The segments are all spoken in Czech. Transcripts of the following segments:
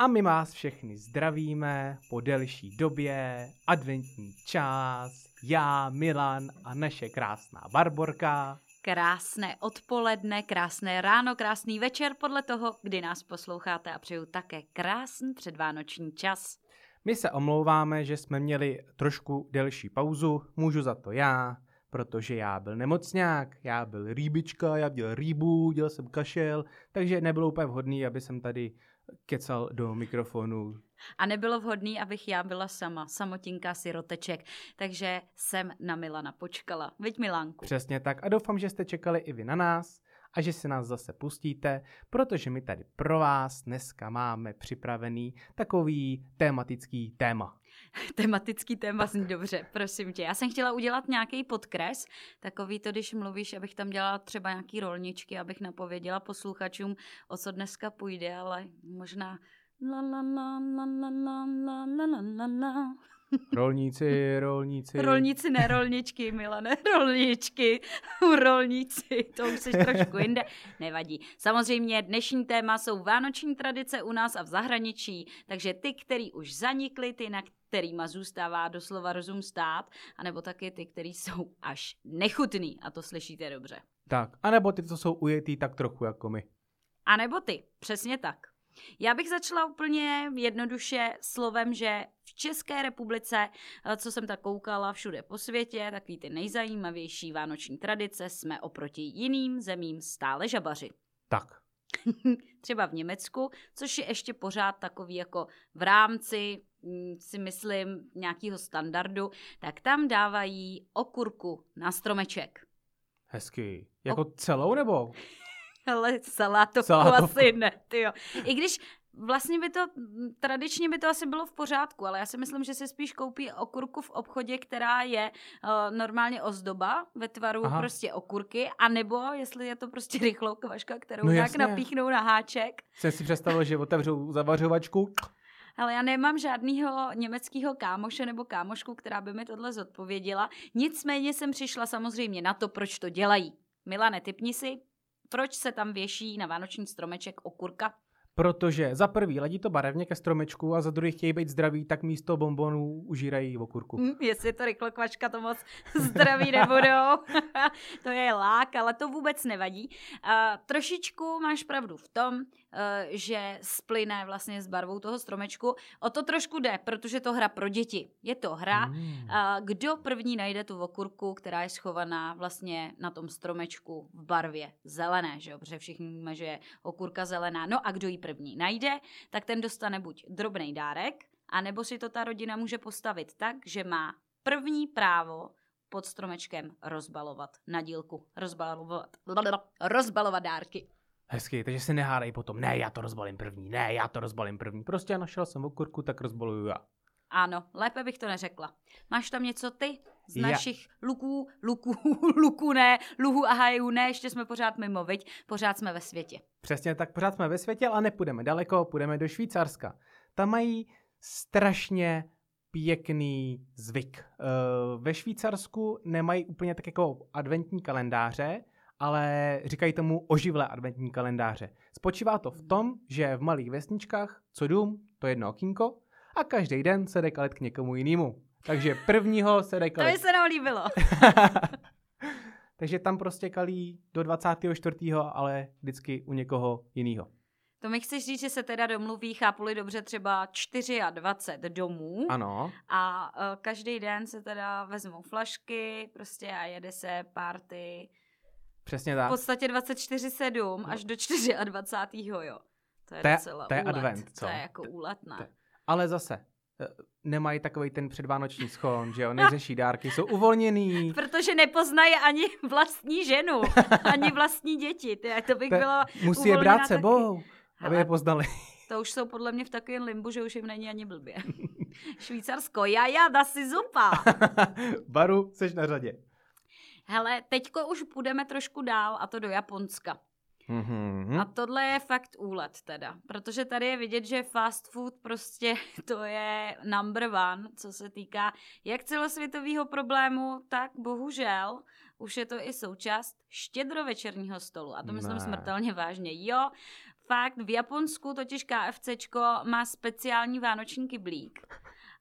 A my vás všechny zdravíme po delší době, adventní čas, já, Milan a naše krásná Barborka. Krásné odpoledne, krásné ráno, krásný večer podle toho, kdy nás posloucháte a přeju také krásný předvánoční čas. My se omlouváme, že jsme měli trošku delší pauzu, můžu za to já, protože já byl nemocňák, já byl rýbička, já dělal rýbu, dělal jsem kašel, takže nebylo úplně vhodný, aby jsem tady kecal do mikrofonu. A nebylo vhodný, abych já byla sama, samotinka siroteček, takže jsem na Milana počkala. Veď Milánku. Přesně tak a doufám, že jste čekali i vy na nás a že si nás zase pustíte, protože my tady pro vás dneska máme připravený takový tematický téma. Tematický téma zní dobře, prosím tě. Já jsem chtěla udělat nějaký podkres, takový to, když mluvíš, abych tam dělala třeba nějaký rolničky, abych napověděla posluchačům, o co dneska půjde, ale možná la la la la la la la la la la Rolníci, rolníci. Rolníci, ne rolničky, Milane, rolničky, rolníci, to už jsi trošku jinde, nevadí. Samozřejmě dnešní téma jsou vánoční tradice u nás a v zahraničí, takže ty, který už zanikly, ty, na kterýma zůstává doslova rozum stát, anebo taky ty, který jsou až nechutný, a to slyšíte dobře. Tak, anebo ty, co jsou ujetý tak trochu jako my. A nebo ty, přesně tak. Já bych začala úplně jednoduše slovem, že v České republice, eh, co jsem tak koukala všude po světě, takový ty nejzajímavější vánoční tradice, jsme oproti jiným zemím stále žabaři. Tak. Třeba v Německu, což je ještě pořád takový jako v rámci mm, si myslím nějakého standardu, tak tam dávají okurku na stromeček. Hezky. Jako o... celou nebo? Ale salátovku, salátovku. asi ne, tyjo. I když Vlastně by to, tradičně by to asi bylo v pořádku, ale já si myslím, že si spíš koupí okurku v obchodě, která je uh, normálně ozdoba ve tvaru Aha. prostě okurky, anebo jestli je to prostě rychlou kvaška, kterou no nějak napíchnou na háček. Jsem si představil, že otevřou zavařovačku. Ale já nemám žádného německého kámoše nebo kámošku, která by mi tohle zodpověděla. Nicméně jsem přišla samozřejmě na to, proč to dělají. Milane, typni si, proč se tam věší na vánoční stromeček okurka? Protože za prvý ladí to barevně ke stromečku a za druhý chtějí být zdraví, tak místo bombonů užírají okurku. Mm, jestli to rychlo kvačka, to moc zdraví nebudou. to je lák, ale to vůbec nevadí. Uh, trošičku máš pravdu v tom, že splyne vlastně s barvou toho stromečku. O to trošku jde, protože to hra pro děti. Je to hra, mm. kdo první najde tu okurku, která je schovaná vlastně na tom stromečku v barvě zelené, že jo? protože všichni víme, že je okurka zelená. No a kdo ji první najde, tak ten dostane buď drobný dárek, anebo si to ta rodina může postavit tak, že má první právo pod stromečkem rozbalovat na dílku, rozbalovat, rozbalovat dárky. Hezky, takže se nehádají potom, ne, já to rozbalím první, ne, já to rozbalím první. Prostě já našel jsem okurku, tak rozbaluju já. Ano, lépe bych to neřekla. Máš tam něco ty z já. našich luků, luků, luků ne, luhů a hajů ne, ještě jsme pořád mimo, viď? Pořád jsme ve světě. Přesně tak, pořád jsme ve světě, ale nepůjdeme daleko, půjdeme do Švýcarska. Tam mají strašně pěkný zvyk. Uh, ve Švýcarsku nemají úplně tak jako adventní kalendáře, ale říkají tomu oživlé adventní kalendáře. Spočívá to v tom, že v malých vesničkách, co dům, to jedno okýnko, a každý den se jde kalit k někomu jinému. Takže prvního se jde kalit. To mi se nám líbilo. Takže tam prostě kalí do 24. ale vždycky u někoho jiného. To mi chceš říct, že se teda domluví, chápuli dobře, třeba 24 domů. Ano. A uh, každý den se teda vezmou flašky prostě a jede se party Přesně tak. V podstatě 24-7 až do 24. jo. To je to je, docela to je úlet. advent, co? To je jako úlet, ne? Ale zase, eh, nemají takový ten předvánoční schon, že jo, neřeší dárky, jsou uvolněný. Protože nepoznají ani vlastní ženu, ani vlastní děti, ty, to bych byla Musí je brát taky. sebou, aby je poznali. To už jsou podle mě v takovém limbu, že už jim není ani blbě. Švýcarsko, já, já, da si zupa. Baru, seš na řadě. Hele, teďko už půjdeme trošku dál a to do Japonska. Mm-hmm. A tohle je fakt úlet teda, protože tady je vidět, že fast food prostě to je number one, co se týká jak celosvětového problému, tak bohužel už je to i součást štědrovečerního stolu. A to myslím ne. smrtelně vážně. Jo, fakt, v Japonsku totiž KFCčko má speciální vánoční kyblík.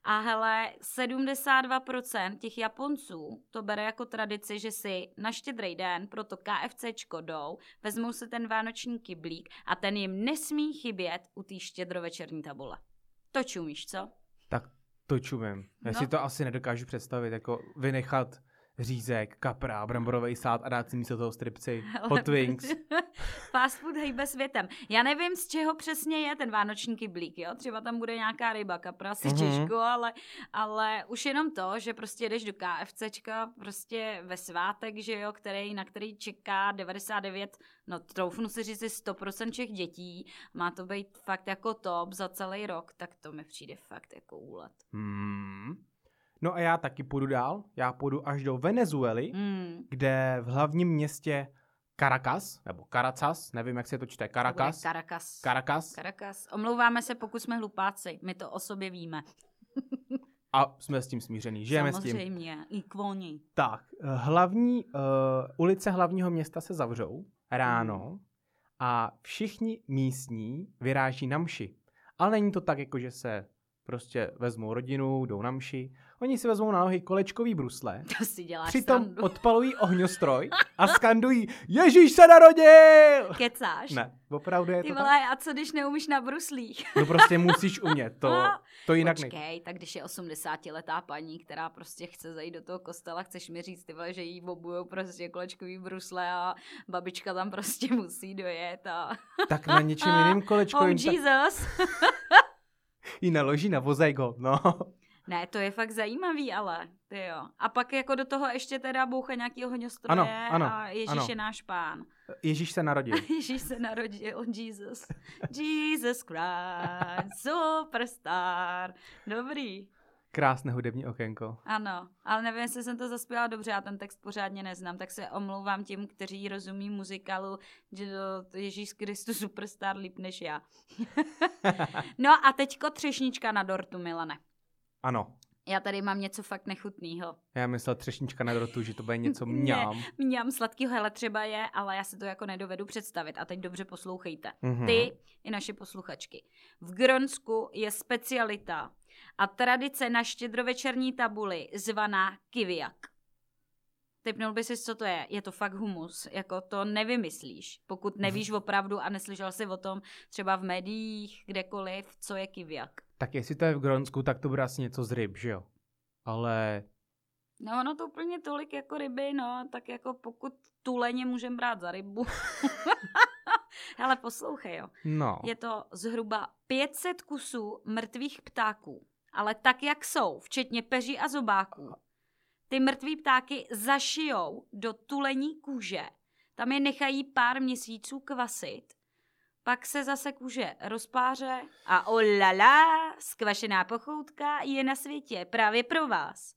A hele, 72% těch Japonců to bere jako tradici, že si na štědrý den pro to KFCčko jdou, vezmou si ten vánoční kyblík a ten jim nesmí chybět u té štědrovečerní tabule. To čumíš, co? Tak to čumím. Já No. si to asi nedokážu představit, jako vynechat řízek, kapra, bramborový sád a dát si místo toho stripci Hot Wings. Fast food hejbe světem. Já nevím, z čeho přesně je ten vánoční kyblík, jo? Třeba tam bude nějaká ryba, kapra, si Mhm. těžko, ale, ale už jenom to, že prostě jdeš do KFCčka prostě ve svátek, že jo, který, na který čeká 99, no troufnu si říct si 100% všech dětí, má to být fakt jako top za celý rok, tak to mi přijde fakt jako úlet. Hmm. No a já taky půjdu dál. Já půjdu až do Venezuely, Mm. kde v hlavním městě Caracas, nebo Caracas, nevím, jak se to čte, Caracas. Caracas. Caracas. Caracas. Omlouváme se, pokud jsme hlupáci. My to o sobě víme. A jsme s tím smířený, žijeme s tím. Samozřejmě. I kvoni. Tak, hlavní, uh, ulice hlavního města se zavřou ráno a všichni místní vyráží na mši. Ale není to tak, jako že se prostě vezmou rodinu, jdou na mši. Oni si vezmou na nohy kolečkový brusle, To si děláš přitom srandu. odpalují ohňostroj a skandují Ježíš se narodil! Kecáš? Ne, opravdu je Ty to tak? vole, a co když neumíš na bruslích? No prostě musíš umět, to, A, to jinak. Počkej, tak když je 80-letá paní, která prostě chce zajít do toho kostela, chceš mi říct, ty vole, že jí obujou prostě kolečkový brusle a babička tam prostě musí dojet a Tak na něčem jiným oh kolečkovým tak Jesus. ji naloží na vozejko, no. Ne, to je fakt zajímavý, ale ty jo. A pak jako do toho ještě teda boucha nějaký ohňostroje Ano, ano, a Ježíš ano. je náš pán. Ježíš se narodil. Ježíš se narodil, Jesus. Jesus Christ, superstar. Dobrý. Krásné hudební okénko. Ano, ale nevím, jestli jsem to zaspěla dobře, já ten text pořádně neznám, tak se omlouvám těm, kteří rozumí muzikálu, že to Ježíš Kristus superstar líp než já. no a teďko třešnička na dortu, Milane. Ano, Já tady mám něco fakt nechutného. já myslel třešnička na drotu, že to bude něco Ne. mňám. Sladkýho, hele třeba je, ale já si to jako nedovedu představit. A teď dobře poslouchejte. Mhm. Ty i naše posluchačky. V Gronsku je specialita a tradice na štědrovečerní tabuli zvaná kiviak. Typnul by si, co to je. Je to fakt humus. Jako to nevymyslíš, pokud nevíš opravdu a neslyšel jsi o tom třeba v médiích, kdekoliv, co je kiviak. Tak jestli to je v Gronsku, tak to bude asi něco z ryb, že jo? Ale No ono to úplně tolik jako ryby, no, tak jako pokud tuleně můžem brát za rybu. Hele, poslouchej, jo. no, Je to zhruba 500 kusů mrtvých ptáků, ale tak, jak jsou, včetně peří a zobáků. Ty mrtvý ptáky zašijou do tulení kůže, tam je nechají pár měsíců kvasit, pak se zase kůže rozpáře a olala, skvašená pochoutka je na světě právě pro vás.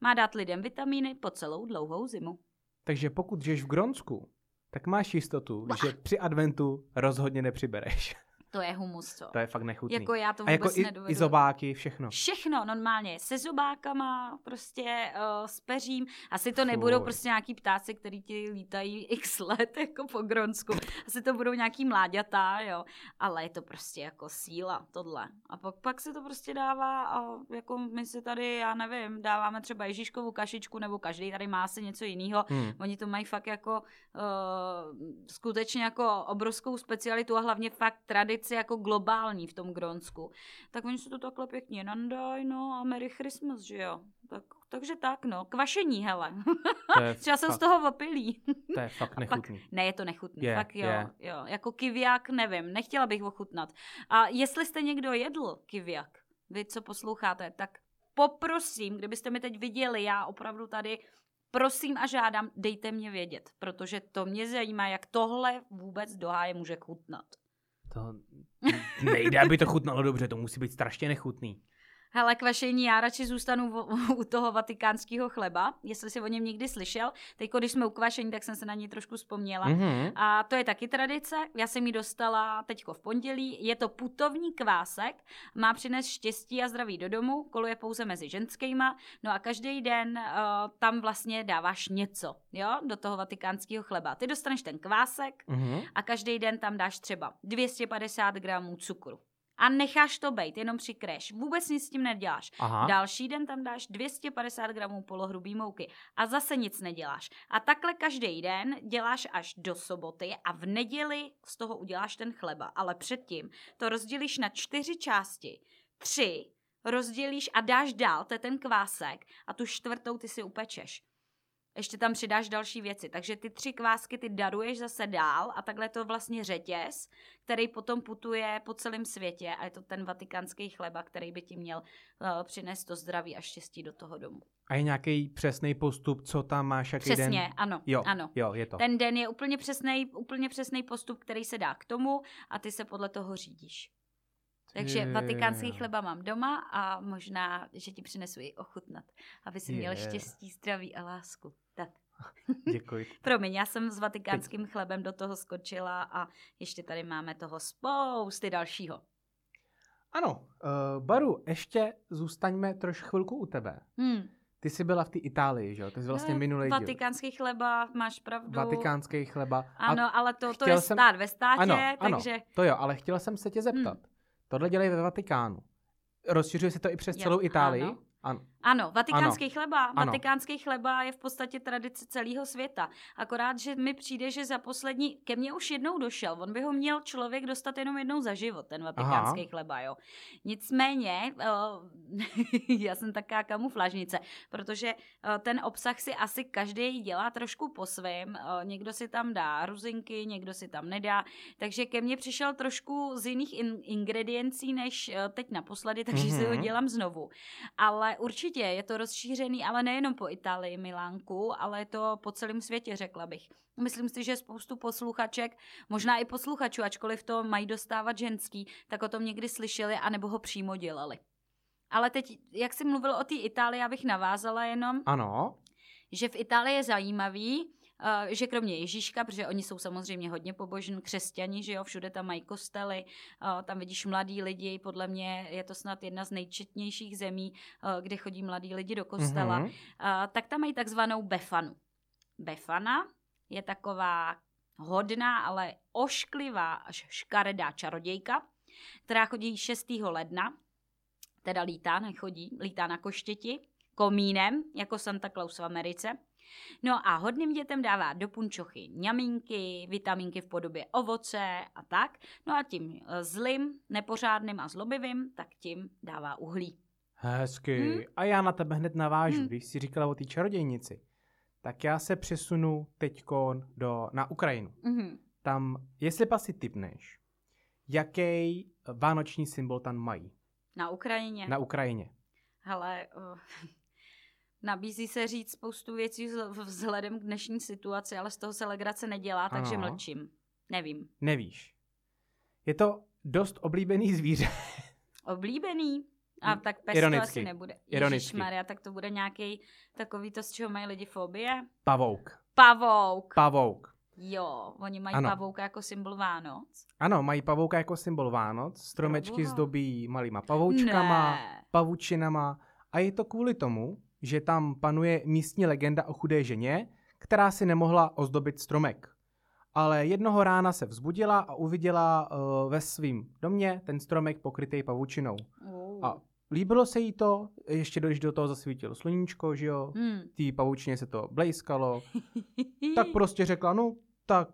Má dát lidem vitamíny po celou dlouhou zimu. takže pokud žiješ v Gronsku, tak máš jistotu, že při adventu rozhodně nepřibereš. To je humus, co? To je fakt nechutný. Jako já to a vůbec jako i, nedovedu. i zobáky, všechno. Všechno normálně, se zobákama, prostě uh, s peřím. Asi to nebudou Fuj. prostě nějaký ptáci, který ti lítají x let jako po Gronsku. Asi to budou nějaký mláďata, jo. Ale je to prostě jako síla, tohle. A pak, pak se to prostě dává a jako my si tady, já nevím, dáváme třeba Ježíškovu kašičku, nebo každý tady má asi něco jiného. Hmm. Oni to mají fakt jako uh, skutečně jako obrovskou specialitu a hlavně fakt tradici jako globální v tom Gronsku. Tak oni se to takhle pěkně nandají, no a Merry Christmas, že jo. Tak, takže tak, no. Kvašení, hele. Třeba jsem z toho opilý. to je fakt pak- nechutný. Ne, je to nechutný, Je, fakt jo, je. jo. Jako kiviak, nevím, nechtěla bych ochutnat. A jestli jste někdo jedl kiviak, vy, co posloucháte, tak poprosím, kdybyste mi teď viděli, já opravdu tady prosím a žádám, dejte mě vědět, protože to mě zajímá, jak tohle vůbec do háje může chutnat. To nejde, aby to chutnalo dobře, to musí být strašně nechutný. Hele, kvašení, já radši zůstanu u toho vatikánského chleba, jestli jsi o něm někdy slyšel. Teď, když jsme u kvašení, tak jsem se na něj trošku vzpomněla. Mm-hmm. A to je taky tradice. Já jsem ji dostala teďko v pondělí. Je to putovní kvásek, má přinést štěstí a zdraví do domu, koluje pouze mezi ženskýma. No a každý den uh, tam vlastně dáváš něco, jo, do toho vatikánského chleba. Ty dostaneš ten kvásek Mm-hmm. a každý den tam dáš třeba 250 gramů cukru. A necháš to bejt, jenom přikryješ. Vůbec nic s tím neděláš. Aha. Další den tam dáš 250 gramů polohrubý mouky a zase nic neděláš. A takhle každý den děláš až do soboty a v neděli z toho uděláš ten chleba. Ale předtím to rozdělíš na čtyři části. Tři rozdělíš a dáš dál, to je ten kvásek a tu čtvrtou ty si upečeš. Ještě tam přidáš další věci. Takže ty tři kvásky ty daruješ zase dál a takhle je to vlastně řetěz, který potom putuje po celém světě a je to ten vatikánský chleba, který by ti měl uh, přinést to zdraví a štěstí do toho domu. A je nějaký přesný postup, co tam máš, jaký den? Přesně, ano. Jo, ano. jo, je to. Ten den je úplně přesný, úplně přesný postup, který se dá k tomu a ty se podle toho řídíš. Takže Ty vatikánský chleba mám doma a možná, že ti přinesu i ochutnat, aby si měl Je. štěstí, zdraví a lásku. Děkuji. Promiň, já jsem s vatikánským chlebem do toho skočila a ještě tady máme toho spousty dalšího. Ano, uh, Baru, ještě zůstaňme trošku chvilku u tebe. Hmm. Ty jsi byla v té Itálii, že jo? To jsi vlastně Eh, minulý díl. Vatikánský chleba, máš pravdu. Vatikánský chleba. Ano, ale to, to je jsem- stát ve státě, ano, ano, takže... to jo, ale chtěla jsem se tě zeptat. Hmm. Tohle dělají ve Vatikánu. Rozšiřuje se to i přes Já- celou Itálii? ano. ano. Ano, vatikánský chleba. Ano. Vatikánský chleba je v podstatě tradice celého světa. Akorát, že mi přijde, že za poslední, ke mně už jednou došel, on by ho měl člověk dostat jenom jednou za život, ten vatikánský Aha. chleba, jo. Nicméně, uh, já jsem taká kamuflážnice, protože uh, ten obsah si asi každý dělá trošku po svém. Uh, někdo si tam dá ruzinky, někdo si tam nedá, takže ke mně přišel trošku z jiných in- ingrediencí než uh, teď naposledy, takže mm-hmm. si ho Mhm. dělám znovu. Ale určitě je to rozšířený, ale nejenom po Itálii, Milánku, ale je to po celém světě, řekla bych. Myslím si, že spoustu posluchaček, možná i posluchačů, ačkoliv to mají dostávat ženský, tak o tom někdy slyšeli, anebo ho přímo dělali. Ale teď, jak jsi mluvil o té Itálii, abych navázala jenom, Ano. že v Itálii je zajímavý, že kromě Ježíška, protože oni jsou samozřejmě hodně pobožní křesťani, že jo, všude tam mají kostely, eh, tam vidíš mladí lidi, podle mě je to snad jedna z nejčetnějších zemí, eh, kde chodí mladí lidi do kostela, Mhm. eh, tak tam mají takzvanou Befanu. Befana je taková hodná, ale ošklivá až škaredá čarodějka, která chodí 6. ledna, teda lítá, nechodí, lítá na koštěti, komínem, jako Santa Claus v Americe. No a hodným dětem dává do punčochy ňamínky, vitamínky v podobě ovoce a tak. No a tím eh, zlým, nepořádným a zlobivým, tak tím dává uhlí. Hezky. Hmm. A já na tebe hned navážu, Hmm. když jsi říkala o té čarodějnici. Tak já se přesunu teďkon do, na Ukrajinu. Mhm. Tam, jestli pas si typneš, jaký vánoční symbol tam mají Na Ukrajině. na Ukrajině. Hele, uh, nabízí se říct spoustu věcí vzhl- vzhledem k dnešní situaci, ale z toho se legrace nedělá, takže Ano. mlčím. Nevím. Nevíš. Je to dost oblíbený zvíře. Oblíbený? A Mm, tak pes ironicky. to asi nebude. Ironicky. Maria, tak to bude nějaký takový to, z čeho mají lidi fobie? Pavouk. Pavouk. Pavouk. jo, oni mají Ano. pavouka jako symbol Vánoc. Ano, mají pavouka jako symbol Vánoc. Stromečky Proboha. zdobí malýma pavoučkama, Ne. pavučinama. A je to kvůli tomu, že tam panuje místní legenda o chudé ženě, která si nemohla ozdobit stromek. Ale jednoho rána se vzbudila a uviděla uh, ve svém domě ten stromek pokrytý pavučinou. Uh. A líbilo se jí to, ještě když do toho zasvítilo sluníčko, že jo, Hmm. té pavučině se to blejskalo, tak prostě řekla, no tak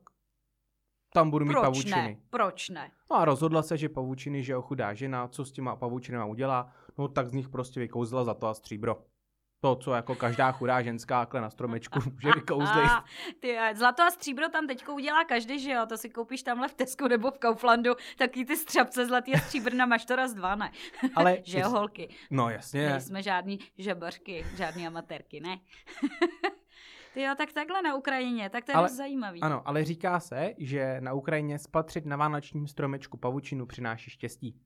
tam budu mít Proč pavučiny. ne? Proč ne? No a rozhodla se, že pavučiny, že jo, chudá žena, co s těma pavučinama udělá, no tak z nich prostě vykouzla za to a stříbro. To, co jako každá chudá ženská takhle na stromečku může vykouzlit. A, ty, zlato a stříbro tam teďko udělá každý, že jo? To si koupíš tamhle v Tesku nebo v Kauflandu, taky ty střapce zlatý a stříbrna máš to raz dva, ne? Ale, že jo, holky? no jasně, Nejsme žádný žabařky, žádný amatérky, ne? ty jo, tak takhle na Ukrajině, tak to je Ale- dost zajímavý. ano, ale říká se, že na Ukrajině spatřit na vánočním stromečku pavučinu přináší štěstí.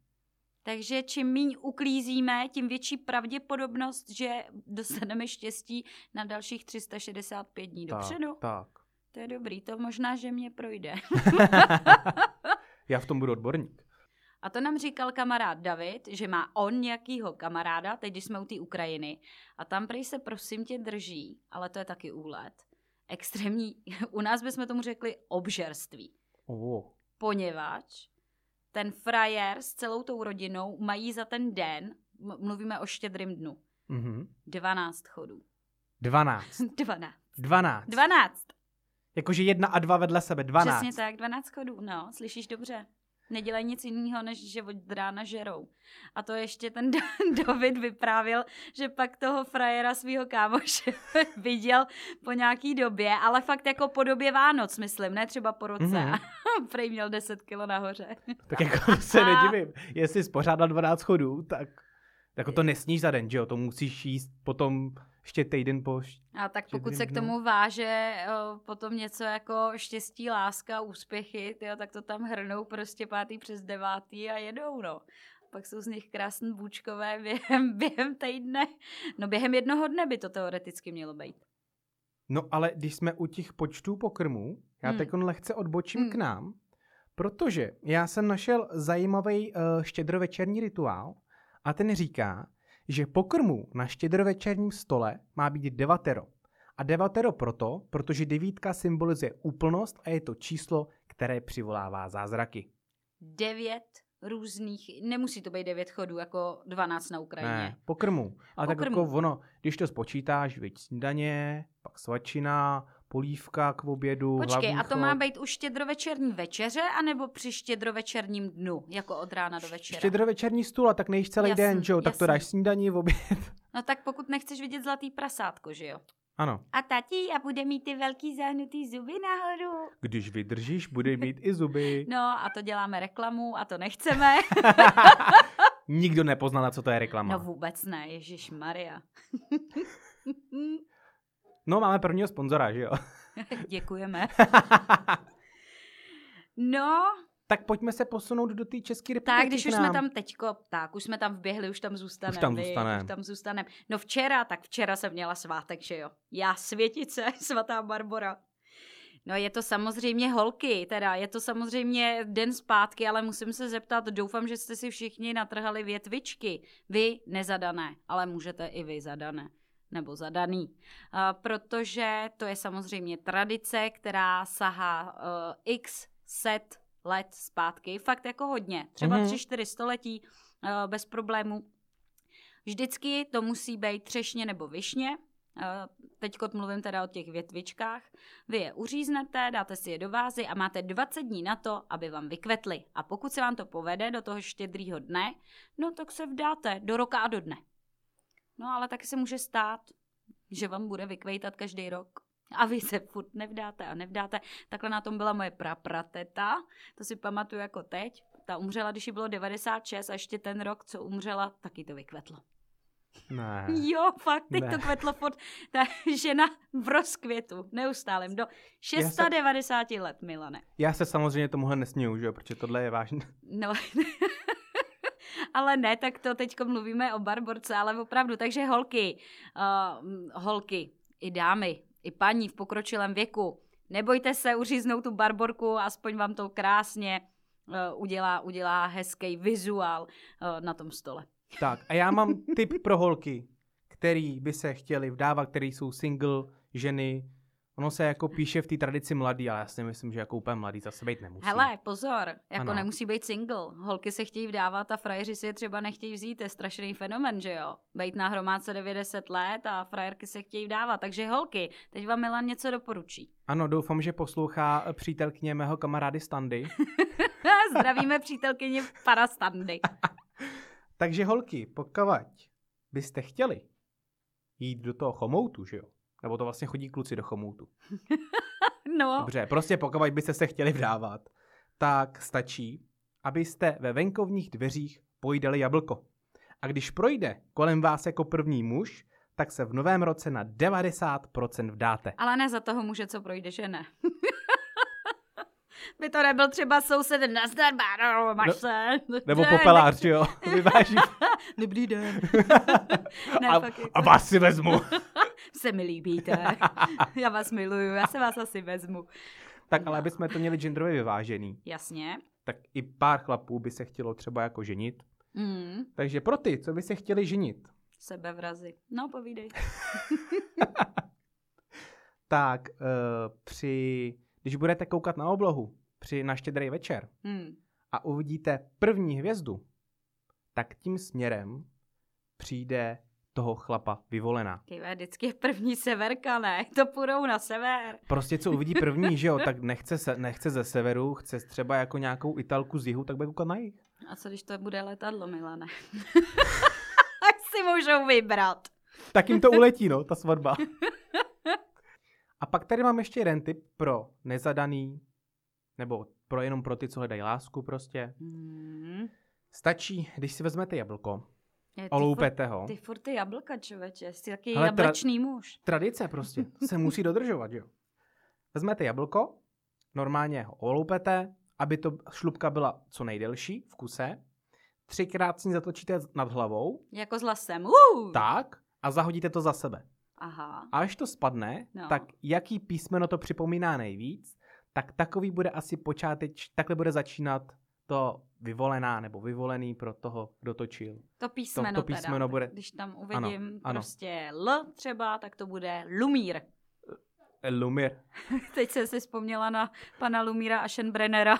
Takže čím míň uklízíme, tím větší pravděpodobnost, že dostaneme štěstí na dalších 365 dní dopředu. Tak. To je dobrý, to možná, že mě projde. Já v tom budu odborník. A to nám říkal kamarád David, že má on nějakýho kamaráda, teď když jsme u té Ukrajiny, a tam prej se prosím tě drží, ale to je taky úlet. Extrémní, u nás bychom tomu řekli obžerství. Oh. Poněvadž ten frajer s celou tou rodinou mají za ten den, mluvíme o štědrým dnu, Mhm. 12 chodů. 12. 12. 12. 12. Jakože jedna a dva vedle sebe. 12. Přesně tak, 12 chodů, no, slyšíš dobře. Nedělají nic jiného, než že od rána žerou. A to ještě ten David vyprávěl, že pak toho frajera svého kámoše viděl po nějaký době, ale fakt jako po době Vánoc, myslím, ne třeba po roce. Mhm. Mm-hmm. Prej měl 10 kilo nahoře. Tak jako se nedivím. Jestli jsi pořádal 12 chodů, tak jako to nesníš za den, že jo? To musíš jíst potom ještě týden po... A tak pokud se k tomu váže o, potom něco jako štěstí, láska, úspěchy, tyjo, tak to tam hrnou prostě pátý přes devátý a jedou, no. Pak jsou z nich krásný bůčkové během, během týdne. No během jednoho dne by to teoreticky mělo být. No ale když jsme u těch počtů pokrmů, já Hmm. teď lehce odbočím Hmm. k nám, protože já jsem našel zajímavý uh, štědrovečerní rituál a ten říká, že pokrmů na štědrovečerním stole má být devatero. A devatero proto, protože devítka symbolizuje úplnost a je to číslo, které přivolává zázraky. Devět různých, nemusí to být devět chodů, jako 12 na Ukrajině. Ne, pokrmů. Ale tak jako ono, když to spočítáš, viď snídaně, pak svačina, polívka k obědu, Počkej, a to chod. má být už štědrovečerní večeře, anebo při štědrovečerním dnu, jako od rána do večera? Štědrovečerní stůl a tak nejíš celý Jasný, den, že jo? Tak to dáš snídaní, v oběd. No tak pokud nechceš vidět zlatý prasátko, že jo? Ano. A tati, a bude mít ty velký zahnutý zuby nahoru. Když vydržíš, bude mít i zuby. No a to děláme reklamu a to nechceme. Nikdo nepozná, na co to je reklama. No vůbec ne, Ježíš Maria. No, máme prvního sponzora, že jo? Děkujeme. No, tak pojďme se posunout do té České republiky tak když už jsme tam teďko, tak už jsme tam vběhli, už tam zůstaneme. Už tam zůstanem. Už tam zůstanem. No včera, tak včera jsem měla svátek, že jo. Já světice, svatá Barbora. No je to samozřejmě holky, teda je to samozřejmě den zpátky, ale musím se zeptat, doufám, že jste si všichni natrhali větvičky. Vy nezadané, ale můžete i vy zadané nebo zadaný. Protože to je samozřejmě tradice, která sahá uh, x set let zpátky, fakt jako hodně, třeba Mhm. tři, čtyři století uh, bez problémů. Vždycky to musí být třešně nebo višně, Teď mluvím teda o těch větvičkách. Vy je uříznete, dáte si je do vázy a máte 20 dní na to, aby vám vykvetly. A pokud se vám to povede do toho štědrýho dne, no tak se vdáte do roka a do dne. No ale taky se může stát, že vám bude vykvejtat každý rok. A vy se furt nevdáte a nevdáte. Takhle na tom byla moje praprateta, to si pamatuju jako teď. Ta umřela, když jí bylo 96 a ještě ten rok, co umřela, taky to vykvetlo. Ne. Jo, fakt, teď Ne. to kvetlo furt. Ta žena v rozkvětu, neustálem, do 690 let, Milane. Já se samozřejmě tomuhle nesměju, že jo, protože tohle je vážné. No, ale ne, tak to teď mluvíme o barborce, ale opravdu, takže holky, uh, holky, i dámy, i paní v pokročilém věku, nebojte se uříznout tu barborku, aspoň vám to krásně uh, udělá, udělá hezký vizuál uh, na tom stole. Tak a já mám tip pro holky, který by se chtěli vdávat, který jsou single, ženy. Ono se jako píše v té tradici mladý, ale já si myslím, že jako úplně mladý zase být nemusí. Hele, pozor, jako Ano. nemusí být single. Holky se chtějí vdávat a frajeři si je třeba nechtějí vzít, to je strašný fenomen, že jo? Bejt na hromádce 90 let a frajerky se chtějí vdávat. Takže holky, teď vám Milan něco doporučí. Ano, doufám, že poslouchá eh, přítelkyně mého kamarády Standy. Zdravíme přítelkyni pana Standy. Takže holky, pokud byste chtěli jít do toho chomoutu, že jo? Nebo to vlastně chodí kluci do chomoutu. No, Dobře, prostě pokud byste se chtěli vdávat, tak stačí, abyste ve venkovních dveřích pojídali jablko. A když projde kolem vás jako první muž, tak se v novém roce na 90% vdáte. ale ne za toho muže, co projde, že ne. by to nebyl třeba soused, nazdar, Báro, máš No, se. Nebo Ne, popelář, že jo? Vyváží. Dobrý den. ne, a, fakt jako, a vás si vezmu. Se mi líbíte. já vás miluju, já se vás asi vezmu. tak ale aby jsme to měli genderově vyvážený, Jasně. tak i pár chlapů by se chtělo třeba jako ženit. Mm, Takže pro ty, co by se chtěli ženit, sebevrazy. No, povídej. tak uh, při, když budete koukat na oblohu při na štědrý večer Mm. a uvidíte první hvězdu, tak tím směrem přijde toho chlapa vyvolená. Kejve, vždycky je první severka, ne? To půjdou na sever. Prostě co uvidí první, že jo, tak nechce, se, nechce ze severu, chce třeba jako nějakou italku z jihu, tak bude koukat na jih. A co když to bude letadlo, Milane? Ať si můžou vybrat. Tak jim to uletí, no, ta svatba. A pak tady mám ještě jeden tip pro nezadaný, nebo pro jenom pro ty, co hledají lásku prostě. Hmm. Stačí, když si vezmete jablko, Je, ty oloupete ho. furt- Ty furt ty jablka, člověče. Jsi taky Hele, tra- jablečný muž. Tradice prostě, se musí dodržovat, jo. Vezmete jablko, normálně ho oloupete, aby to šlubka byla co nejdelší v kuse. Třikrát si ji zatočíte nad hlavou, Jako s lasem. Uh! tak, a zahodíte to za sebe. Aha. A až to spadne, no. tak jaký písmeno to připomíná nejvíc, tak takový bude asi počáteč, takhle bude začínat to vyvolená nebo vyvolený pro toho, kdo točil. To písmeno, to písmeno teda. bude- Když tam uvidím Ano, ano. prostě L třeba, tak to bude Lumír. Lumir. Teď jsem si vzpomněla na pana Lumíra Aschenbrennera.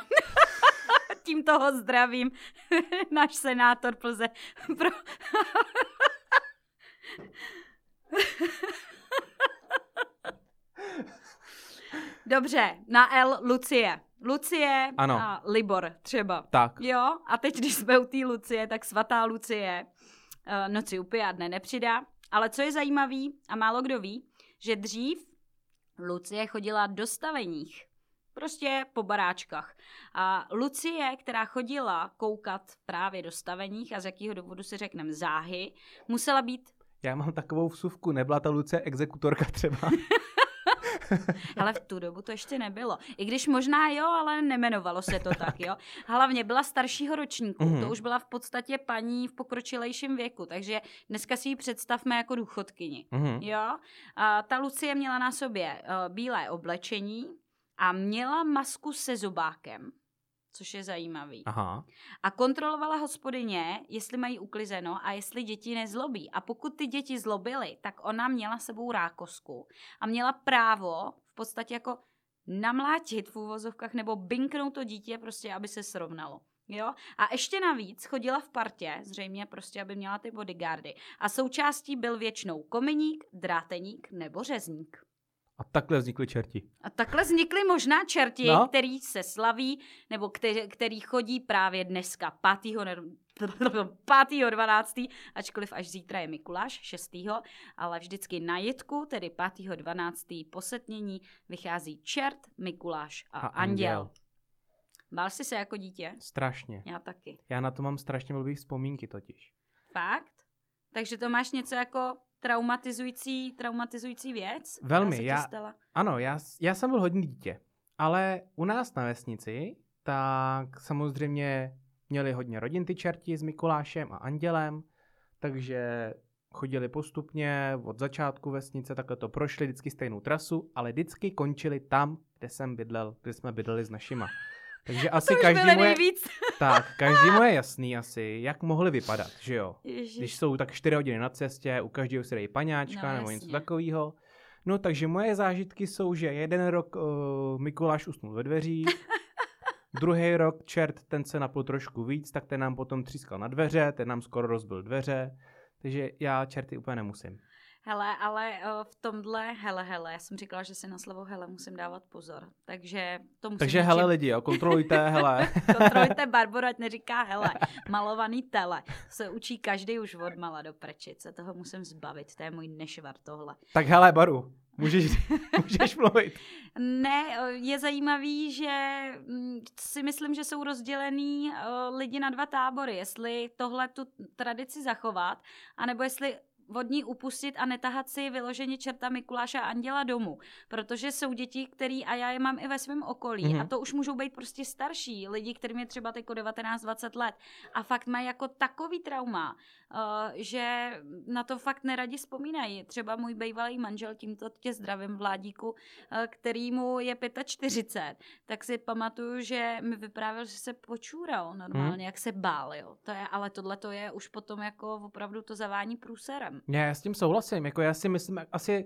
Tím toho zdravím. Náš senátor Plze. Pro... Dobře, na L Lucie. Lucie Ano. a Libor třeba. Tak, Jo, a teď, když jsme u té Lucie, tak svatá Lucie uh, noci upije a dne nepřidá. Ale co je zajímavý, a málo kdo ví, že dřív Lucie chodila do staveních. Prostě po baráčkách. A Lucie, která chodila koukat právě do staveních, a z jakého důvodu si řekneme záhy, musela být já mám takovou vsuvku, nebyla ta Luce exekutorka třeba. Ale v tu dobu to ještě nebylo. I když možná jo, ale nemenovalo se to tak, jo. Hlavně byla staršího ročníku, Mhm. to už byla v podstatě paní v pokročilejším věku, takže dneska si ji představme jako důchodkyni. Mhm. Jo, a ta Lucie měla na sobě uh, bílé oblečení a měla masku se zobákem, což je zajímavý. Aha. A kontrolovala hospodyně, jestli mají uklizeno a jestli děti nezlobí. A pokud ty děti zlobily, tak ona měla sebou rákosku a měla právo v podstatě jako namlátit v úvozovkách nebo binknout to dítě prostě, aby se srovnalo. Jo? A ještě navíc chodila v partě, zřejmě prostě, aby měla ty bodyguardy. A součástí byl většinou kominík, dráteník nebo řezník. A takhle vznikly čerti. A takhle vznikly možná čerti, No. který se slaví, nebo který, který chodí právě dneska 5. ne- 5. 12. ačkoliv až zítra je Mikuláš 6. ale vždycky na jitku, tedy 5. 12. posetnění, vychází čert, Mikuláš a, A a anděl. anděl. Bál jsi se jako dítě? Strašně. Já taky. Já na to mám strašně blbý vzpomínky totiž. Fakt? Takže to máš něco jako traumatizující, traumatizující věc? Velmi, já- Stala? Ano, já, já jsem byl hodně dítě, ale u nás na vesnici, tak samozřejmě měli hodně rodin ty čerti s Mikulášem a Andělem, takže chodili postupně od začátku vesnice, takhle to prošli vždycky stejnou trasu, ale vždycky končili tam, kde jsem bydlel, kde jsme bydleli s našima. Takže asi každý byly mu je, nejvíc. Tak, každý mu je jasný asi, jak mohli vypadat, že jo? Ježiš. Když jsou tak 4 hodiny na cestě, u každého si dají paňáčka No, nebo něco jasně. takového. No takže moje zážitky jsou, že jeden rok uh, Mikuláš usnul ve dveřích, druhý rok čert, ten se napil trošku víc, tak ten nám potom třískal na dveře, ten nám skoro rozbil dveře, takže já čerty úplně nemusím. Hele, ale uh, v tomhle, hele, hele, já jsem říkala, že si na slovo hele musím dávat pozor. Takže to musím Takže něčím- hele lidi, jo, kontrolujte, hele. Kontrolujte Barboru, ať neříká hele. Malovaný tele. Se učí každý už od mala do prečice. Toho musím zbavit. To je můj nešvar tohle. tak hele, Baru, můžeš, můžeš mluvit. Ne, eh, je zajímavý, že mm, si myslím, že jsou rozdělený eh, lidi na dva tábory. Jestli tohle tu tradici zachovat, anebo jestli od ní upustit a netahat si vyloženě čerta Mikuláše a Anděla domů, protože jsou děti, který a já je mám i ve svém okolí mm-hmm. a to už můžou být prostě starší lidi, kterým je třeba jako 19-20 let a fakt mají jako takový trauma, uh, že na to fakt neradi vzpomínají. Třeba můj bývalý manžel, tímto tě zdravím vládíku, uh, který mu je 45, tak si pamatuju, že mi vyprávěl, že se počúral normálně, hmm. jak se bál, jo. To je, ale tohle to je už potom jako opravdu to zavání průserem. Já s tím souhlasím, jako já si myslím, asi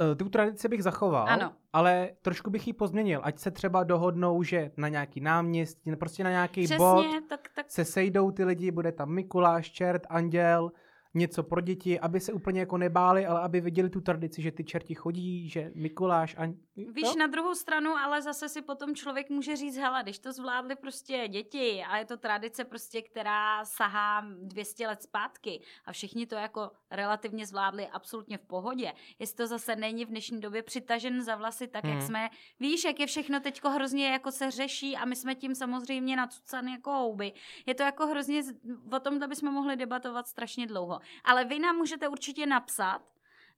uh, tu tradici bych zachoval, ano. ale trošku bych ji pozměnil, ať se třeba dohodnou, že na nějaký náměstí, prostě na nějaký Přesně, bod tak, tak... se sejdou ty lidi, bude tam Mikuláš, čert, anděl, něco pro děti, aby se úplně jako nebáli, ale aby viděli tu tradici, že ty čerti chodí, že Mikuláš a... Víš, no? na druhou stranu, ale zase si potom člověk může říct, hele, když to zvládli prostě děti a je to tradice prostě, která sahá 200 let zpátky a všichni to jako relativně zvládli absolutně v pohodě, jestli to zase není v dnešní době přitažen za vlasy tak, hmm. jak jsme, víš, jak je všechno teďko hrozně jako se řeší a my jsme tím samozřejmě nacucani jako houby. Je to jako hrozně, o tomhle bychom mohli debatovat strašně dlouho. Ale vy nám můžete určitě napsat,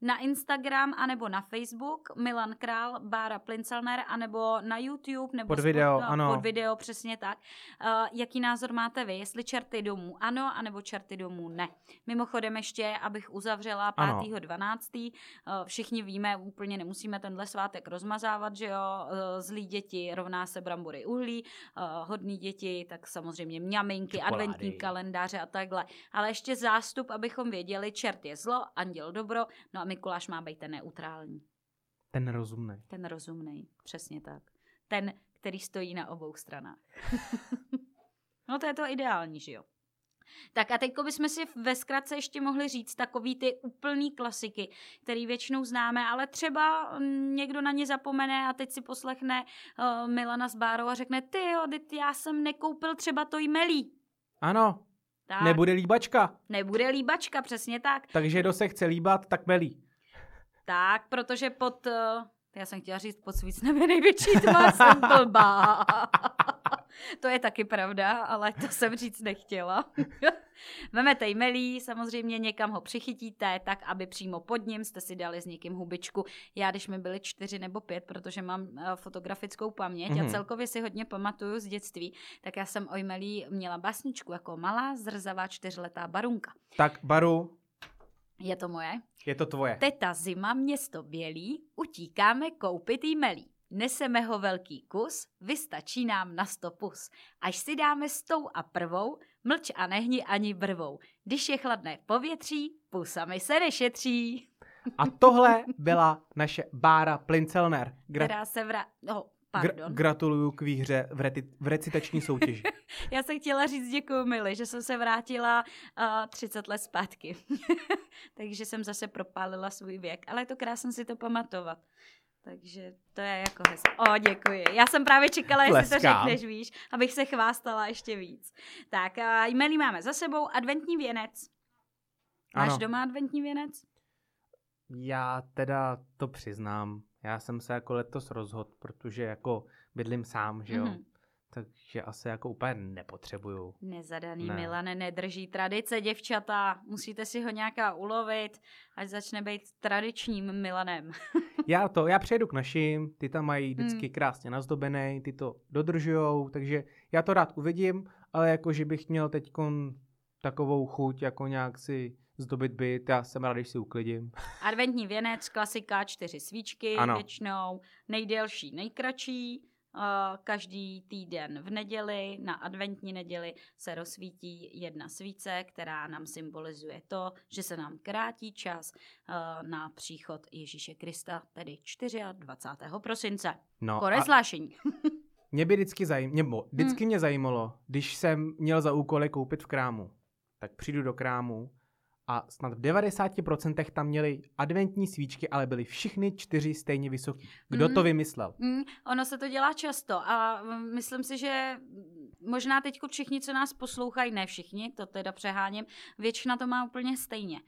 na Instagram anebo na Facebook Milan Král, Bára Plincelner, anebo na YouTube nebo pod video, spod, ano. pod video, přesně tak. Uh, jaký názor máte vy? Jestli čerty domů ano, anebo čerty domů ne. Mimochodem ještě, abych uzavřela 5.12. Uh, všichni víme, úplně nemusíme tenhle svátek rozmazávat, že jo, uh, zlí děti rovná se brambory uhlí, uh, hodný děti, tak samozřejmě mňaminky, Čokolády. adventní kalendáře a takhle. Ale ještě zástup, abychom věděli, čert je zlo, anděl dobro, no a Mikuláš má být ten neutrální. Ten rozumný. Ten rozumný, přesně tak. Ten, který stojí na obou stranách. no to je to ideální, že jo? Tak a teďko bychom si ve zkratce ještě mohli říct takový ty úplný klasiky, který většinou známe, ale třeba mm, někdo na ně zapomene a teď si poslechne uh, Milana s Bárou a řekne, ty jo, já jsem nekoupil třeba to jmelí. Ano, Tak, nebude líbačka. nebude líbačka, přesně tak. Takže kdo se chce líbat, tak melí. Tak, protože pod, uh, já jsem chtěla říct, pod je největší tma, jsem blbá. to je taky pravda, ale to jsem říct nechtěla. Vemete jmelí, samozřejmě někam ho přichytíte, tak aby přímo pod ním jste si dali s někým hubičku. Já, když mi byly čtyři nebo pět, protože mám uh, fotografickou paměť mm-hmm. a Mhm. celkově si hodně pamatuju z dětství, tak já jsem o jmelí měla básničku jako malá zrzavá čtyřletá barunka. Tak, Baru, Je to moje? je to tvoje. Teta zima, město bělý, utíkáme koupit jímelí. Neseme ho velký kus, vystačí nám na sto pus. Až si dáme s tou a prvou, mlč a nehni ani brvou. Když je chladné povětří, pusami se nešetří. A tohle byla naše Bára Plincelner. Gra- Která se vrá... Gra- pardon. gratuluju k výhře v, reti- v recitační soutěži. Já jsem chtěla říct děkuji, Mili, že jsem se vrátila uh, 30 let zpátky. Takže jsem zase propálila svůj věk. Ale je to krásné si to pamatovat. Takže to je jako hezké. O, děkuji. Já jsem právě čekala, jestli to Tleskám. řekneš, víš, abych se chvástala ještě víc. Tak, jmelí máme za sebou adventní věnec. Máš Ano. doma adventní věnec? Já teda to přiznám. Já jsem se jako letos rozhodl, protože jako bydlím sám, že jo. Mhm. Takže asi jako úplně nepotřebuju. Nezadaný Ne. Milane nedrží tradice, děvčata. Musíte si ho nějaká ulovit, až začne být tradičním Milanem. Já to, já přejdu k našim, ty tam mají Hmm. vždycky krásně nazdobený, ty to dodržujou, takže já to rád uvidím, ale jako, že bych měl teď takovou chuť, jako nějak si zdobit byt, já jsem rád, když si uklidím. Adventní věnec, klasika, čtyři svíčky Ano. většinou, nejdelší, nejkratší, každý týden v neděli, na adventní neděli se rozsvítí jedna svíce, která nám symbolizuje to, že se nám krátí čas uh, na příchod Ježíše Krista, tedy 24. prosince. No Konec a zvlášení. mě by vždycky, zajím, Hmm. vždycky mě zajímalo, když jsem měl za úkol koupit v krámu, tak přijdu do krámu a snad v 90% tam měli adventní svíčky, ale byly všechny čtyři stejně vysoký. Kdo Mm. to vymyslel? Mm, ono se to dělá často a mm, myslím si, že možná teď všichni, co nás poslouchají, ne všichni, to teda přeháním, většina to má úplně stejně.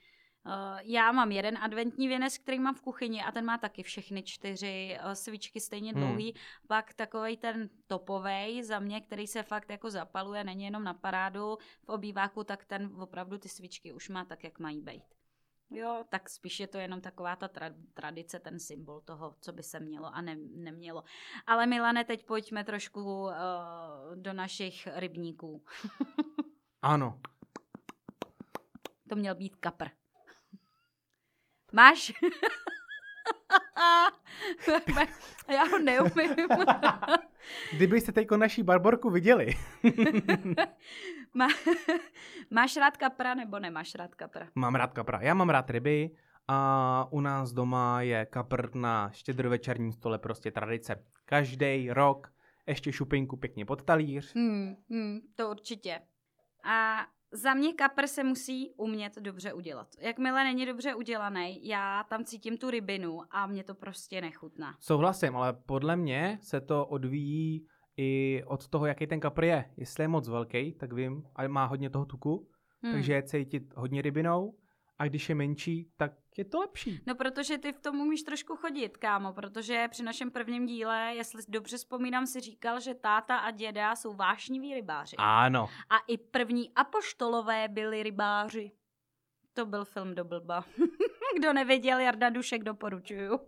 Uh, já mám jeden adventní věnec, který mám v kuchyni a ten má taky všechny čtyři uh, svíčky stejně Hmm. dlouhý. Pak takovej ten topovej za mě, který se fakt jako zapaluje, není jenom na parádu v obýváku, tak ten opravdu ty svíčky už má tak, jak mají být. Jo, tak spíš je to jenom taková ta tra- tradice, ten symbol toho, co by se mělo a ne- nemělo. Ale Milane, teď pojďme trošku uh, do našich rybníků. Ano. To měl být kapr. Máš? Já ho neumím. Kdybyste teď naší barborku viděli. Má, máš rád kapra nebo nemáš rád kapra? Mám rád kapra. Já mám rád ryby a u nás doma je kapr na štědrovečerním stole prostě tradice. Každý rok ještě šupinku pěkně pod talíř. Hmm, hmm, to určitě. A za mě kapr se musí umět dobře udělat. Jakmile není dobře udělaný, já tam cítím tu rybinu a mě to prostě nechutná. Souhlasím, ale podle mě se to odvíjí i od toho, jaký ten kapr je. Jestli je moc velký, tak vím, a má hodně toho tuku, Hmm. takže je cítit hodně rybinou. A když je menší, tak je to lepší. No protože ty v tom umíš trošku chodit, kámo, protože při našem prvním díle, jestli dobře vzpomínám, si říkal, že táta a děda jsou vášniví rybáři. Ano. A i první apoštolové byli rybáři. To byl film do blba. Kdo nevěděl, Jarda Dušek doporučuju.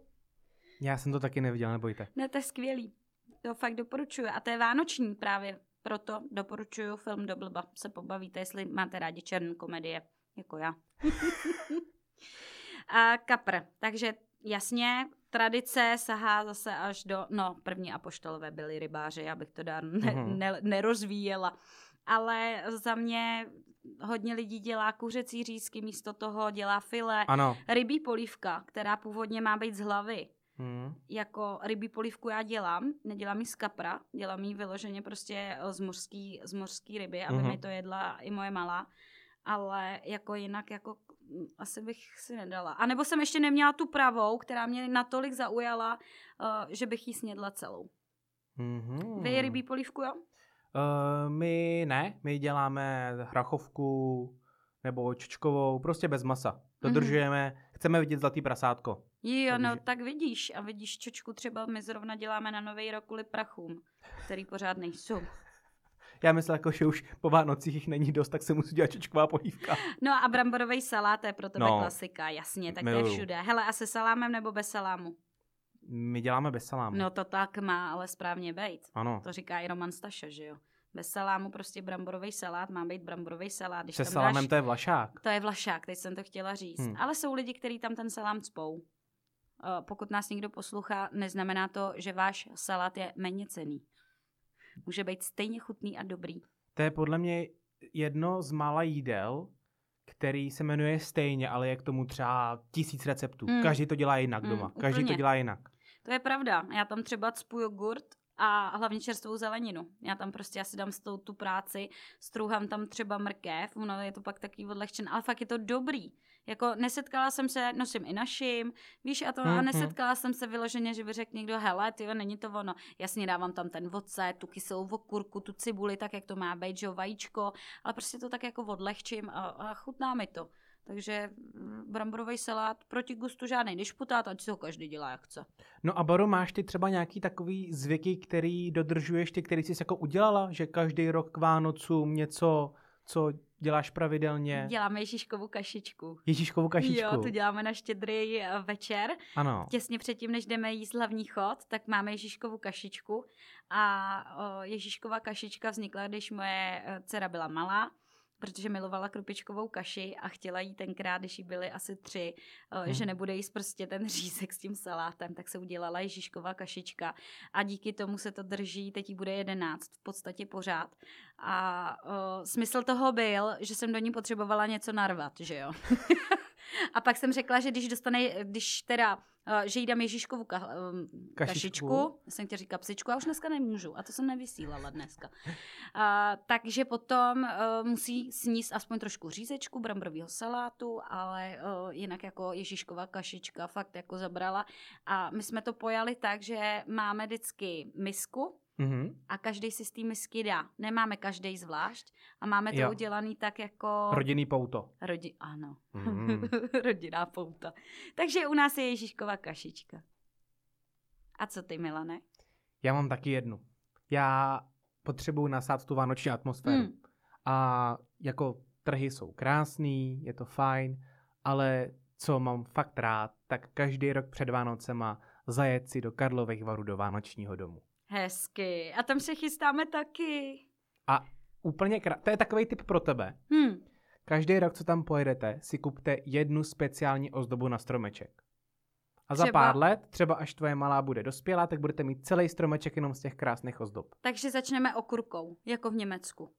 Já jsem to taky neviděl, nebojte. Ne, to je skvělý. To fakt doporučuju. A to je vánoční právě. Proto doporučuju film do blba. Se pobavíte, jestli máte rádi černé komedie, jako já. a kapr. Takže jasně, tradice sahá zase až do, no, první apoštolové byli rybáři, já bych to dál ne, Mhm. ne, nerozvíjela. Ale za mě hodně lidí dělá kuřecí řízky, místo toho dělá file. Ano. Rybí polívka, která původně má být z hlavy, Hmm. jako rybí polívku já dělám, nedělám ji z kapra, dělám ji vyloženě prostě z mořský, z mořský ryby, aby Mhm. mi to jedla i moje malá, ale jako jinak jako asi bych si nedala. A nebo jsem ještě neměla tu pravou, která mě natolik zaujala, uh, že bych ji snědla celou. Mm-hmm. Vy rybí polívku, jo? Uh, my ne, my děláme hrachovku nebo čočkovou, prostě bez masa. Dodržujeme, chceme vidět zlatý prasátko. Jo, no Takže- tak vidíš. A vidíš, čočku třeba my zrovna děláme na Nový rok kvůli prachům, který pořád nejsou. Já myslím, jako, že už po Vánocích jich není dost, tak se musí dělat čočková polívka. No a bramborový salát, to je pro tebe No, klasika, jasně, tak to je všude. Hele, a se salámem nebo bez salámu? My děláme bez salámu. No to tak má ale správně být. Ano. To říká i Roman Staša, že jo? Bez salámu prostě bramborový salát, má být bramborový salát. Když Se tam salámem dáš, to je vlašák. to je vlašák, teď jsem to chtěla říct. Hmm. Ale jsou lidi, kteří tam ten salám cpou. Eh, Pokud nás někdo poslouchá, neznamená to, že váš salát je méně cený. Může být stejně chutný a dobrý. To je podle mě jedno z mála jídel, který se jmenuje stejně, ale je k tomu třeba tisíc receptů. Mm. Každý to dělá jinak Mm, doma. Každý to úplně. dělá jinak. To je pravda. Já tam třeba cpu jogurt a hlavně čerstvou zeleninu. Já tam prostě asi dám s tou tu práci, strouhám tam třeba mrkev, ono je to pak taky odlehčen, ale fakt je to dobrý. Jako nesetkala jsem se, nosím i našim, víš, a to a Mhm. nesetkala jsem se vyloženě, že by řekl někdo, hele, ty není to ono. Jasně dávám tam ten vodce, tu kyselou okurku, tu cibuli, tak jak to má být, že jo, vajíčko, ale prostě to tak jako odlehčím a, a chutná mi to. Takže mm, bramborový salát proti gustu žádný dišputát, ať si ho každý dělá jak chce. No a Baro, máš ty třeba nějaký takový zvyky, který dodržuješ ty, který jsi jako udělala, že každý rok k Vánocům něco, co děláš pravidelně? Děláme Ježíškovu kašičku. Ježíškovu kašičku. Jo, to děláme na štědrý eh, večer. Ano. Těsně předtím, než jdeme jíst hlavní chod, tak máme Ježíškovu kašičku. A o, Ježíškova kašička vznikla, když moje eh, dcera byla malá protože milovala krupičkovou kaši a chtěla jí tenkrát, když jí byly asi tři, hmm. Hmm. že nebude jíst prostě ten řízek s tím salátem, tak se udělala Ježíšková kašička a díky tomu se to drží, teď jí bude jedenáct v podstatě pořád. A o, smysl toho byl, že jsem do ní potřebovala něco narvat, že jo. a pak jsem řekla, že když dostane, když teda že jí dám Ježíškovu ka, um, kašičku. kašičku. Já jsem tě říkala psičku, a už dneska nemůžu. A to jsem nevysílala dneska. Uh, takže potom uh, musí sníst aspoň trošku řízečku, bramborového salátu, ale uh, jinak jako Ježíškova kašička fakt jako zabrala. A my jsme to pojali tak, že máme vždycky misku, Mm-hmm. a každý si z té misky dá. Nemáme každý zvlášť a máme to Jo. udělaný tak jako... Rodinný pouto. Rodi... Ano. Mm. Rodinná pouta. Takže u nás je Ježíškova kašička. A co ty, Milane? Já mám taky jednu. Já potřebuju nasát tu vánoční atmosféru. Hmm. A jako trhy jsou krásný, je to fajn, ale co mám fakt rád, tak každý rok před Vánocema zajet si do Karlových varů do Vánočního domu. Hezky. A tam se chystáme taky. A úplně krát, to je takový tip pro tebe. Hm. Každý rok, co tam pojedete, si kupte jednu speciální ozdobu na stromeček. A za Třeba- pár let, třeba až tvoje malá bude dospělá, tak budete mít celý stromeček jenom z těch krásných ozdob. Takže začneme okurkou, jako v Německu.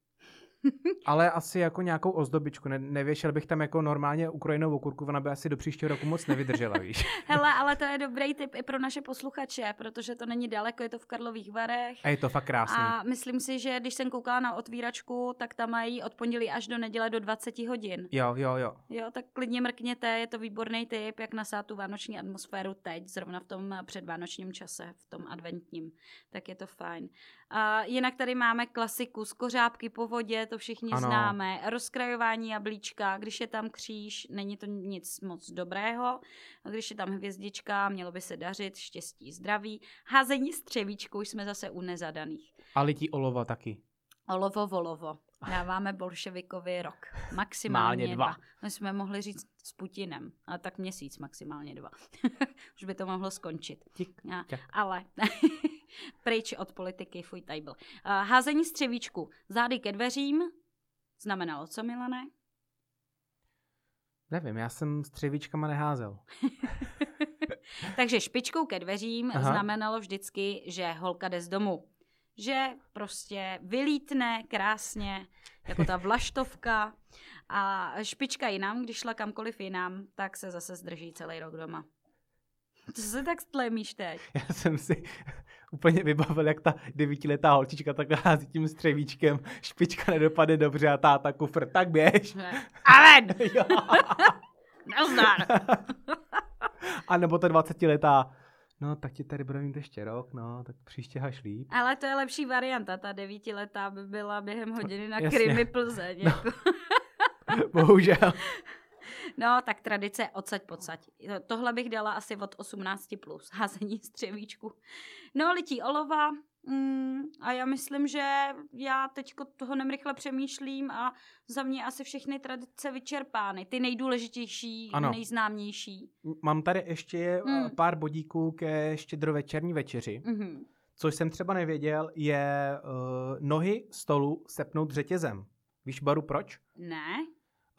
Ale asi jako nějakou ozdobičku. Ne, nevěšel bych tam jako normálně ukrojenou okurku, ona by asi do příštího roku moc nevydržela, víš. Hele, ale to je dobrý tip i pro naše posluchače, protože to není daleko, je to v Karlových Varech. A je to fakt krásný. A myslím si, že když jsem koukala na otvíračku, tak tam mají od pondělí až do neděle do 20 hodin. Jo, jo, jo. Jo, tak klidně mrkněte, je to výborný tip, jak nasát tu vánoční atmosféru teď, zrovna v tom předvánočním čase, v tom adventním, tak je to fajn. A jinak tady máme klasiku z kořápky po vodě, to všichni Ano. známe, rozkrajování jablíčka, když je tam kříž, není to nic moc dobrého, a když je tam hvězdička, mělo by se dařit, štěstí, zdraví, házení střevíčku, už jsme zase u nezadaných. A lití olova taky. Olovo, volovo. Dáváme bolševikovi rok. Maximálně dva. dva. My jsme mohli říct s Putinem, ale tak měsíc maximálně dva. Už by to mohlo skončit. Tik, A, ale pryč od politiky, fuj tajbl. Uh, házení střevíčku. Zády ke dveřím. Znamenalo co, Milané? Nevím, já jsem s třevíčkama neházel. Takže špičkou ke dveřím Aha. znamenalo vždycky, že holka jde z domu. Že prostě vylítne krásně, jako ta vlaštovka a špička jinam, když šla kamkoliv jinam, tak se zase zdrží celý rok doma. Co se tak stlemíš teď? Já jsem si úplně vybavil, jak ta devítiletá holčička takhle hází tím střevíčkem, špička nedopadne dobře a táta kufr, tak běž. Amen! Jo. Nazdar! A nebo ta dvacetiletá, no tak ti tady bude mít ještě rok, no, tak příště haš líp. Ale to je lepší varianta, ta devítiletá by byla během hodiny na Jasně. Krymy Plzeň. No. Jako. Bohužel. No, tak tradice odsaď pocať. Tohle bych dala asi od 18 plus. Házení střevíčku. No, lití olova. Mm, a já myslím, že já teď toho rychle přemýšlím a za mě asi všechny tradice vyčerpány. Ty nejdůležitější, Ano. nejznámější. Mám tady ještě Mm. pár bodíků ke štědrovečerní večeři. Mhm. Což jsem třeba nevěděl, je uh, nohy stolu sepnout řetězem. Víš, Baru, proč? Ne?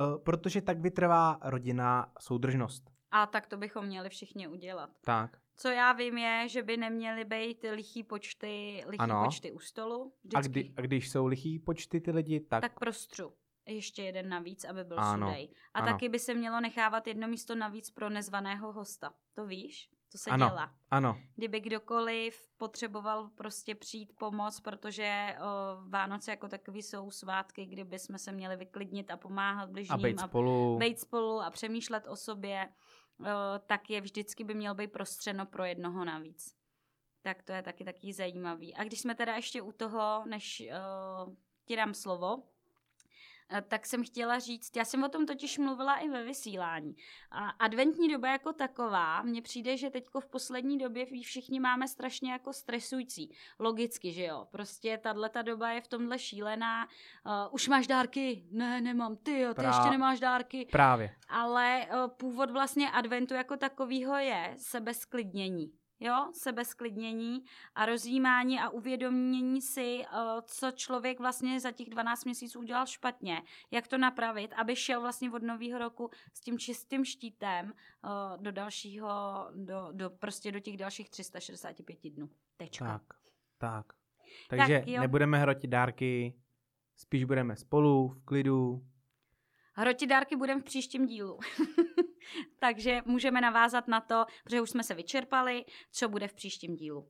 Uh, protože tak vytrvá rodinná soudržnost. A tak to bychom měli všichni udělat. Tak. Co já vím je, že by neměly být lichý počty, lichý Ano. počty u stolu. A, kdy, a když jsou lichý počty ty lidi, tak, tak prostřu. Ještě jeden navíc, aby byl Ano, sudej. A ano. taky by se mělo nechávat jedno místo navíc pro nezvaného hosta. To víš? To se Ano. dělá. ano, Kdyby kdokoliv potřeboval prostě přijít pomoc, protože o, Vánoce jako takový jsou svátky, kdyby jsme se měli vyklidnit a pomáhat a bližním být spolu. být spolu a přemýšlet o sobě, o, tak je vždycky by měl být prostřeno pro jednoho navíc. Tak to je taky taky zajímavý. A když jsme teda ještě u toho, než o, ti dám slovo, tak jsem chtěla říct, já jsem o tom totiž mluvila i ve vysílání. A adventní doba jako taková, mně přijde, že teďko v poslední době všichni máme strašně jako stresující. Logicky, že jo. Prostě tahle ta doba je v tomhle šílená. Uh, už máš dárky? Ne, nemám. Ty jo, ty Prá- ještě nemáš dárky. Právě. Ale uh, původ vlastně adventu jako takového je sebesklidnění. Jo, sebesklidnění a rozjímání a uvědomění si, uh, co člověk vlastně za těch 12 měsíců udělal špatně, jak to napravit, aby šel vlastně od nového roku s tím čistým štítem uh, do dalšího, do, do, prostě do těch dalších 365 dnů. Tečka. Tak, tak. Takže jo. nebudeme hrotit dárky, spíš budeme spolu, v klidu. Hroti dárky budeme v příštím dílu. Takže můžeme navázat na to, protože už jsme se vyčerpali, co bude v příštím dílu.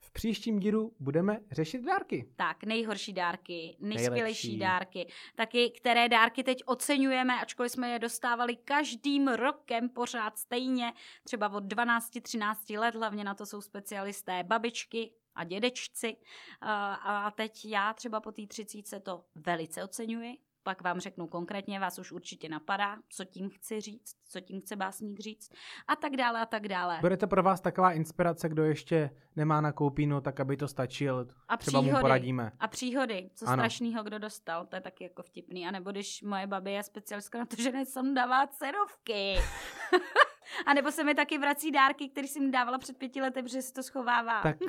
V příštím dílu budeme řešit dárky. Tak, nejhorší dárky, nejskvělejší dárky, taky které dárky teď oceňujeme, ačkoliv jsme je dostávali každým rokem pořád stejně, třeba od 12-13 let, hlavně na to jsou specialisté babičky a dědečci. A, teď já třeba po té třicítce to velice oceňuji, pak vám řeknu konkrétně, vás už určitě napadá, co tím chci říct, co tím chce básník říct a tak dále a tak dále. Bude to pro vás taková inspirace, kdo ještě nemá na koupínu, tak aby to stačil, A třeba mu příhody. poradíme. A příhody, co Ano. strašného kdo dostal, to je taky jako vtipný. A nebo když moje babi je specialistka na to, že nesundává cenovky. a nebo se mi taky vrací dárky, které jsem dávala před pěti lety, protože si to schovává. Tak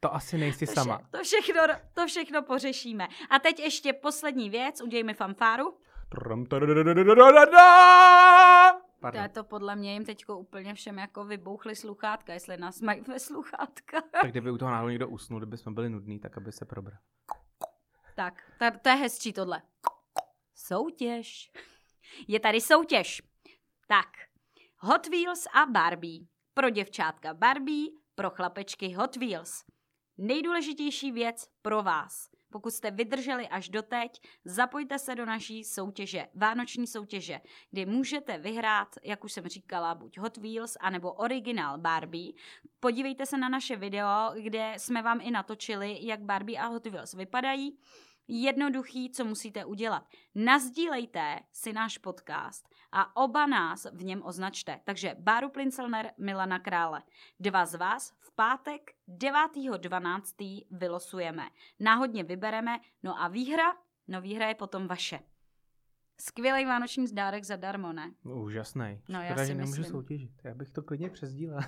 to asi nejsi to, sama. Vše, to, všechno, to všechno pořešíme. A teď ještě poslední věc, uděj mi fanfáru. Tadadadadadada! To Pardon. je to podle mě jim teďko úplně všem jako vybouchly sluchátka, jestli nás mají ve sluchátka. Tak kdyby u toho náhodou někdo usnul, kdyby jsme byli nudní, tak aby se probral. Tak, to, to je hezčí tohle. Soutěž. Je tady soutěž. Tak, Hot Wheels a Barbie. Pro děvčátka Barbie, pro chlapečky Hot Wheels. Nejdůležitější věc pro vás. Pokud jste vydrželi až doteď, zapojte se do naší soutěže, vánoční soutěže, kdy můžete vyhrát, jak už jsem říkala, buď Hot Wheels, anebo originál Barbie. Podívejte se na naše video, kde jsme vám i natočili, jak Barbie a Hot Wheels vypadají. Jednoduchý, co musíte udělat. Nazdílejte si náš podcast a oba nás v něm označte. Takže Báru Plincelner, Milana Krále. Dva z vás v pátek 9.12. vylosujeme. Náhodně vybereme, no a výhra, no výhra je potom vaše. Skvělý vánoční zdárek zadarmo, ne? Úžasný. No, já Škoda, si že nemůžu myslím. soutěžit. Já bych to klidně přesdílel.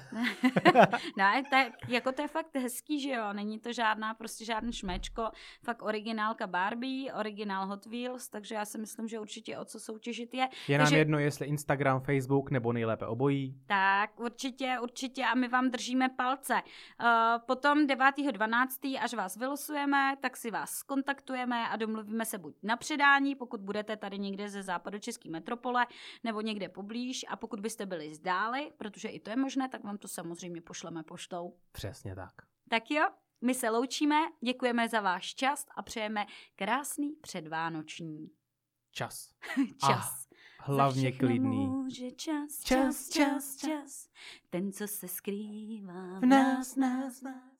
ne, to je, jako to je fakt hezký, že jo, není to žádná, prostě žádný šmečko, fakt originálka Barbie, originál Hot Wheels, takže já si myslím, že určitě o co soutěžit je. Je nám Takže- jedno, jestli Instagram, Facebook nebo nejlépe obojí. Tak, určitě, určitě a my vám držíme palce. Uh, potom 9.12. až vás vylosujeme, tak si vás skontaktujeme a domluvíme se buď na předání, pokud budete tady někde ze západu České metropole, nebo někde poblíž a pokud byste byli zdáli, protože i to je možné, tak vám to samozřejmě pošleme poštou. Přesně tak. Tak jo, my se loučíme, děkujeme za váš čas a přejeme krásný předvánoční Čas. čas. Hlavně Za všechno klidný. Může čas, Čas, čas, čas, čas, ten, co se skrývá V nás, nás, nás.